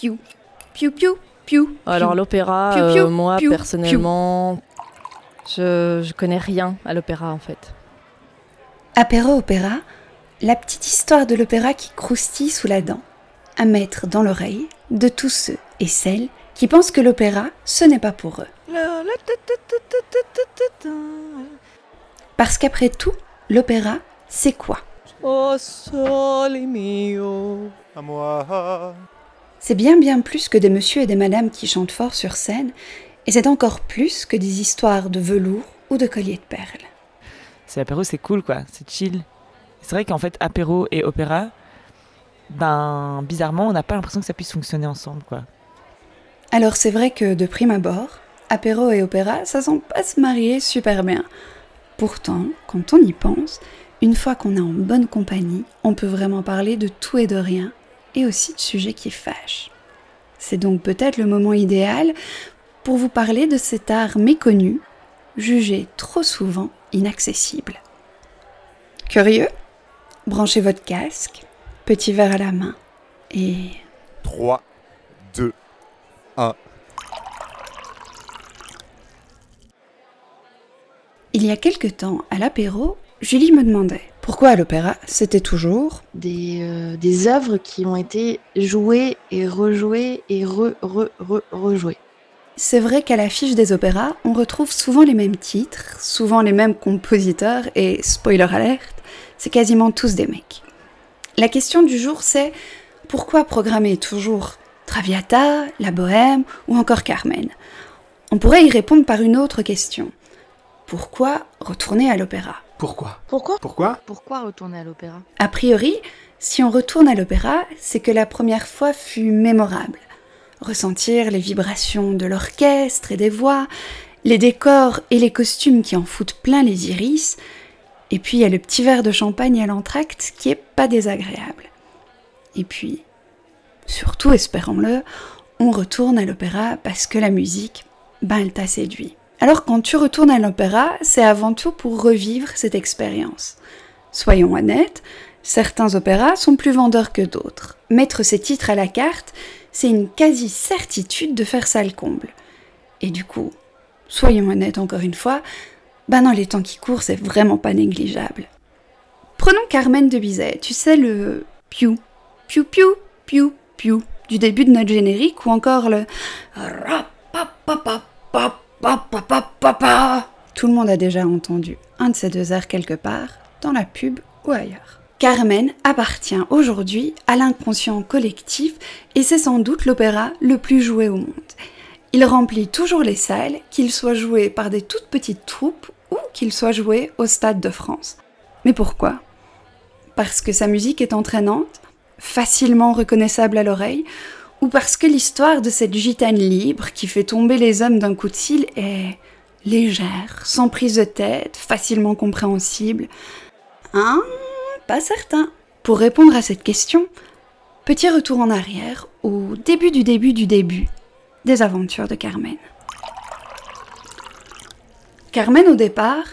piou, piou, piou, piou. Alors l'opéra, euh, moi piou, personnellement, je, je connais rien à l'opéra en fait. Apéro opéra, la petite histoire de l'opéra qui croustille sous la dent, à mettre dans l'oreille de tous ceux et celles qui pensent que l'opéra, ce n'est pas pour eux. Parce qu'après tout, l'opéra, c'est quoi? Oh sole mio. À moi. C'est bien bien plus que des messieurs et des madames qui chantent fort sur scène, et c'est encore plus que des histoires de velours ou de colliers de perles. C'est l'apéro, c'est cool quoi, c'est chill. C'est vrai qu'en fait, apéro et opéra, ben bizarrement, on n'a pas l'impression que ça puisse fonctionner ensemble quoi. Alors c'est vrai que de prime abord, apéro et opéra, ça sent pas se marier super bien. Pourtant, quand on y pense, une fois qu'on est en bonne compagnie, on peut vraiment parler de tout et de rien, et aussi de sujets qui fâchent. C'est donc peut-être le moment idéal pour vous parler de cet art méconnu, jugé trop souvent inaccessible. Curieux? Branchez votre casque, petit verre à la main, et 3, 2, 1. Il y a quelque temps, à l'apéro, Julie me demandait pourquoi à l'opéra c'était toujours des, euh, des œuvres qui ont été jouées et rejouées et re, re, re, rejouées. C'est vrai qu'à l'affiche des opéras, on retrouve souvent les mêmes titres, souvent les mêmes compositeurs, et spoiler alerte, c'est quasiment tous des mecs. La question du jour c'est pourquoi programmer toujours Traviata, La Bohème ou encore Carmen? On pourrait y répondre par une autre question. Pourquoi retourner à l'opéra? Pourquoi Pourquoi Pourquoi Pourquoi retourner à l'opéra A priori, si on retourne à l'opéra, c'est que la première fois fut mémorable. Ressentir les vibrations de l'orchestre et des voix, les décors et les costumes qui en foutent plein les iris, et puis il y a le petit verre de champagne à l'entracte qui est pas désagréable. Et puis, surtout, espérons-le, on retourne à l'opéra parce que la musique, ben elle t'a séduit. Alors quand tu retournes à l'opéra, c'est avant tout pour revivre cette expérience. Soyons honnêtes, certains opéras sont plus vendeurs que d'autres. Mettre ces titres à la carte, c'est une quasi-certitude de faire ça le comble. Et du coup, soyons honnêtes encore une fois, ben dans les temps qui courent, c'est vraiment pas négligeable. Prenons Carmen de Bizet, tu sais le piou, piou piou, piou piou du début de notre générique ou encore le tout le monde a déjà entendu un de ces deux airs quelque part, dans la pub ou ailleurs. Carmen appartient aujourd'hui à l'inconscient collectif et c'est sans doute l'opéra le plus joué au monde. Il remplit toujours les salles, qu'il soit joué par des toutes petites troupes ou qu'il soit joué au Stade de France. Mais pourquoi? Parce que sa musique est entraînante, facilement reconnaissable à l'oreille, ou parce que l'histoire de cette gitane libre qui fait tomber les hommes d'un coup de cil est légère, sans prise de tête, facilement compréhensible Hein? Pas certain. Pour répondre à cette question, petit retour en arrière au début du début du début des aventures de Carmen. Carmen au départ,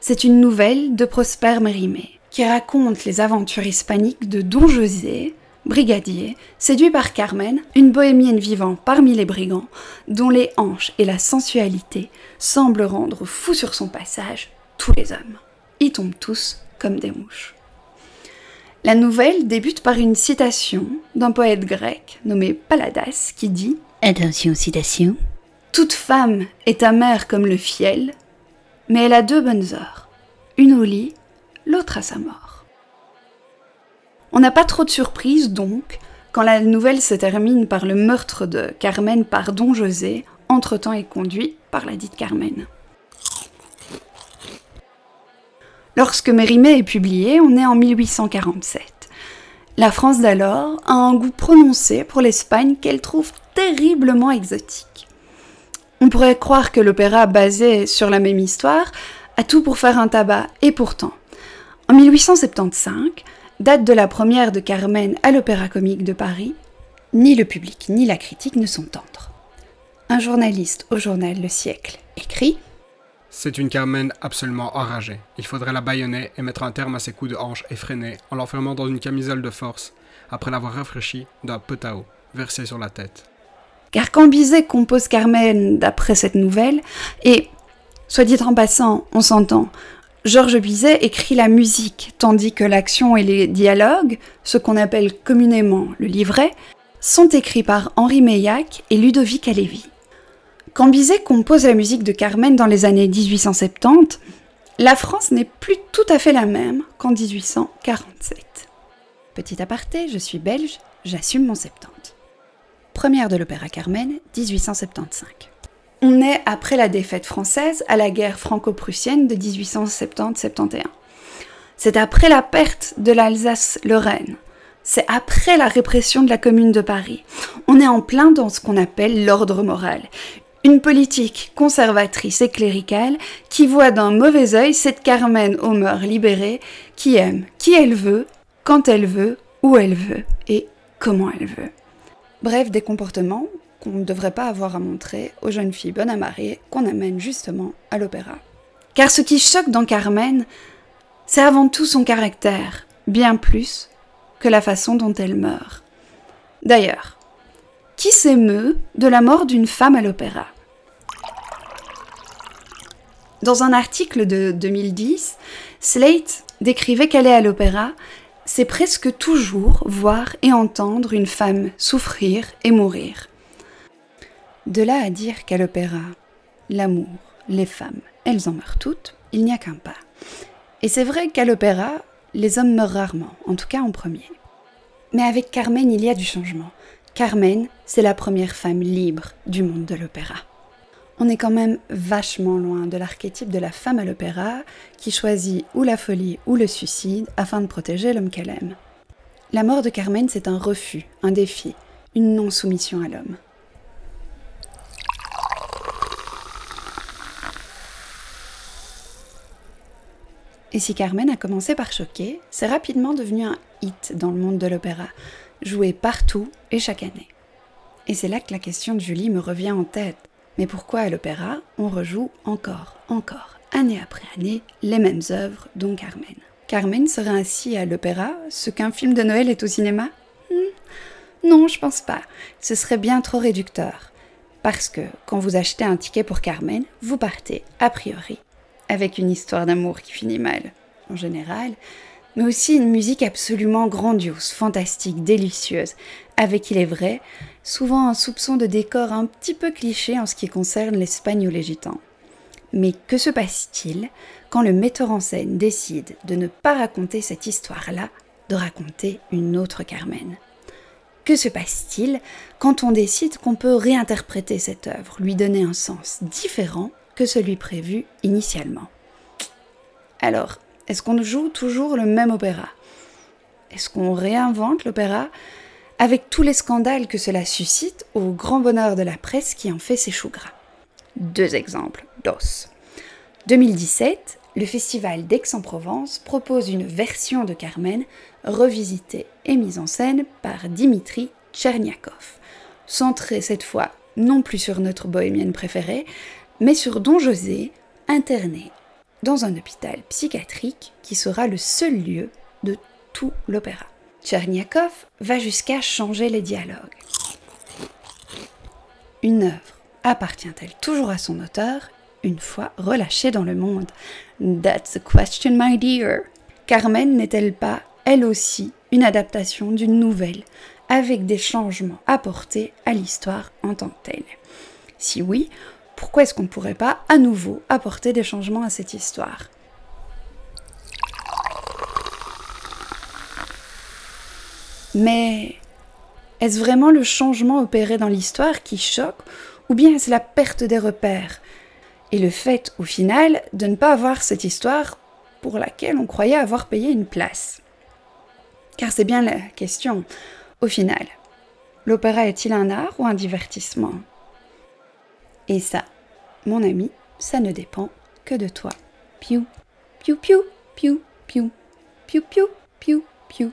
c'est une nouvelle de Prosper Mérimée qui raconte les aventures hispaniques de Don José, brigadier, séduit par Carmen, une bohémienne vivant parmi les brigands, dont les hanches et la sensualité semblent rendre fou sur son passage tous les hommes. Ils tombent tous comme des mouches. La nouvelle débute par une citation d'un poète grec nommé Paladas qui dit Attention, citation. Toute femme est amère comme le fiel, mais elle a deux bonnes heures, une au lit, l'autre à sa mort. On n'a pas trop de surprise donc quand la nouvelle se termine par le meurtre de Carmen par Don José, entre-temps et conduit par la dite Carmen. Lorsque Mérimée est publié, on est en 1847. La France d'alors a un goût prononcé pour l'Espagne qu'elle trouve terriblement exotique. On pourrait croire que l'opéra basé sur la même histoire a tout pour faire un tabac, et pourtant, en 1875, date de la première de Carmen à l'Opéra Comique de Paris, ni le public ni la critique ne sont tendres. Un journaliste au journal Le Siècle écrit C'est une Carmen absolument enragée. Il faudrait la bâillonner et mettre un terme à ses coups de hanche effrénés en l'enfermant dans une camisole de force, après l'avoir rafraîchie d'un pot à eau. versée sur la tête. Car quand Bizet compose Carmen d'après cette nouvelle, et, soit dit en passant, on s'entend, Georges Bizet écrit la musique, tandis que l'action et les dialogues, ce qu'on appelle communément le livret, sont écrits par Henri Meillac et Ludovic Halévy. Quand Bizet compose la musique de Carmen dans les années 1870, la France n'est plus tout à fait la même qu'en 1847. Petit aparté, je suis belge, j'assume mon 70. Première de l'opéra Carmen, 1875. On est après la défaite française à la guerre franco-prussienne de 1870-71. C'est après la perte de l'Alsace-Lorraine. C'est après la répression de la Commune de Paris. On est en plein dans ce qu'on appelle l'ordre moral. Une politique conservatrice et cléricale qui voit d'un mauvais œil cette Carmen aux mœurs libérées qui aime qui elle veut, quand elle veut, où elle veut et comment elle veut. Bref, des comportements qu'on ne devrait pas avoir à montrer aux jeunes filles bonnes à marier qu'on amène justement à l'opéra. Car ce qui choque dans Carmen, c'est avant tout son caractère, bien plus que la façon dont elle meurt. D'ailleurs, qui s'émeut de la mort d'une femme à l'opéra? Dans un article de 2010, Slate décrivait qu'aller à l'opéra, c'est presque toujours voir et entendre une femme souffrir et mourir. De là à dire qu'à l'opéra, l'amour, les femmes, elles en meurent toutes, il n'y a qu'un pas. Et c'est vrai qu'à l'opéra, les hommes meurent rarement, en tout cas en premier. Mais avec Carmen, il y a du changement. Carmen, c'est la première femme libre du monde de l'opéra. On est quand même vachement loin de l'archétype de la femme à l'opéra qui choisit ou la folie ou le suicide afin de protéger l'homme qu'elle aime. La mort de Carmen, c'est un refus, un défi, une non-soumission à l'homme. Et si Carmen a commencé par choquer, c'est rapidement devenu un hit dans le monde de l'opéra, joué partout et chaque année. Et c'est là que la question de Julie me revient en tête. Mais pourquoi à l'opéra, on rejoue encore, encore, année après année, les mêmes œuvres, dont Carmen? Carmen serait ainsi à l'opéra ce qu'un film de Noël est au cinéma? Hmm, Non, je pense pas. Ce serait bien trop réducteur. Parce que quand vous achetez un ticket pour Carmen, vous partez, a priori, avec une histoire d'amour qui finit mal, en général, mais aussi une musique absolument grandiose, fantastique, délicieuse, avec, il est vrai, souvent un soupçon de décor un petit peu cliché en ce qui concerne l'Espagne ou les Gitans. Mais que se passe-t-il quand le metteur en scène décide de ne pas raconter cette histoire-là, de raconter une autre Carmen? Que se passe-t-il quand on décide qu'on peut réinterpréter cette œuvre, lui donner un sens différent que celui prévu initialement. Alors, est-ce qu'on joue toujours le même opéra? Est-ce qu'on réinvente l'opéra avec tous les scandales que cela suscite au grand bonheur de la presse qui en fait ses choux gras? Deux exemples, DOS. 2017, le festival d'Aix-en-Provence propose une version de Carmen revisitée et mise en scène par Dimitri Tcherniakov, centrée cette fois non plus sur notre bohémienne préférée, mais sur Don José, interné dans un hôpital psychiatrique qui sera le seul lieu de tout l'opéra. Tcherniakov va jusqu'à changer les dialogues. Une œuvre appartient-elle toujours à son auteur une fois relâchée dans le monde? That's the question, my dear. Carmen n'est-elle pas, elle aussi, une adaptation d'une nouvelle, avec des changements apportés à l'histoire en tant que telle? Si oui, pourquoi est-ce qu'on ne pourrait pas à nouveau apporter des changements à cette histoire? Mais est-ce vraiment le changement opéré dans l'histoire qui choque ou bien est-ce la perte des repères et le fait au final de ne pas avoir cette histoire pour laquelle on croyait avoir payé une place? Car c'est bien la question. Au final, l'opéra est-il un art ou un divertissement? Et ça, mon ami, ça ne dépend que de toi. Piou, piou, piou, piou, piou, piou, piou, piou, piou.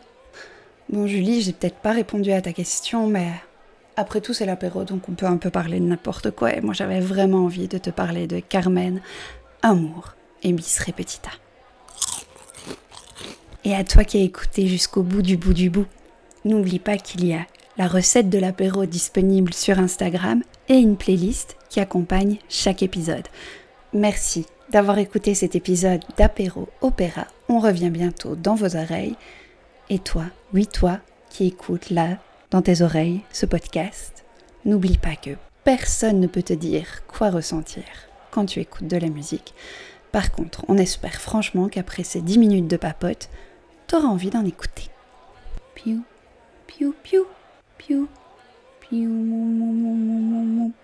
Bon, Julie, j'ai peut-être pas répondu à ta question, mais après tout, c'est l'apéro, donc on peut un peu parler de n'importe quoi. Et moi, j'avais vraiment envie de te parler de Carmen, Amour et Miss Repetita. Et à toi qui as écouté jusqu'au bout du bout du bout, n'oublie pas qu'il y a la recette de l'apéro disponible sur Instagram et une playlist qui accompagne chaque épisode. Merci d'avoir écouté cet épisode d'apéro opéra. On revient bientôt dans vos oreilles. Et toi, oui toi, qui écoutes là, dans tes oreilles, ce podcast, n'oublie pas que personne ne peut te dire quoi ressentir quand tu écoutes de la musique. Par contre, on espère franchement qu'après ces 10 minutes de papote, t'auras envie d'en écouter. Piou, piou, ピももももも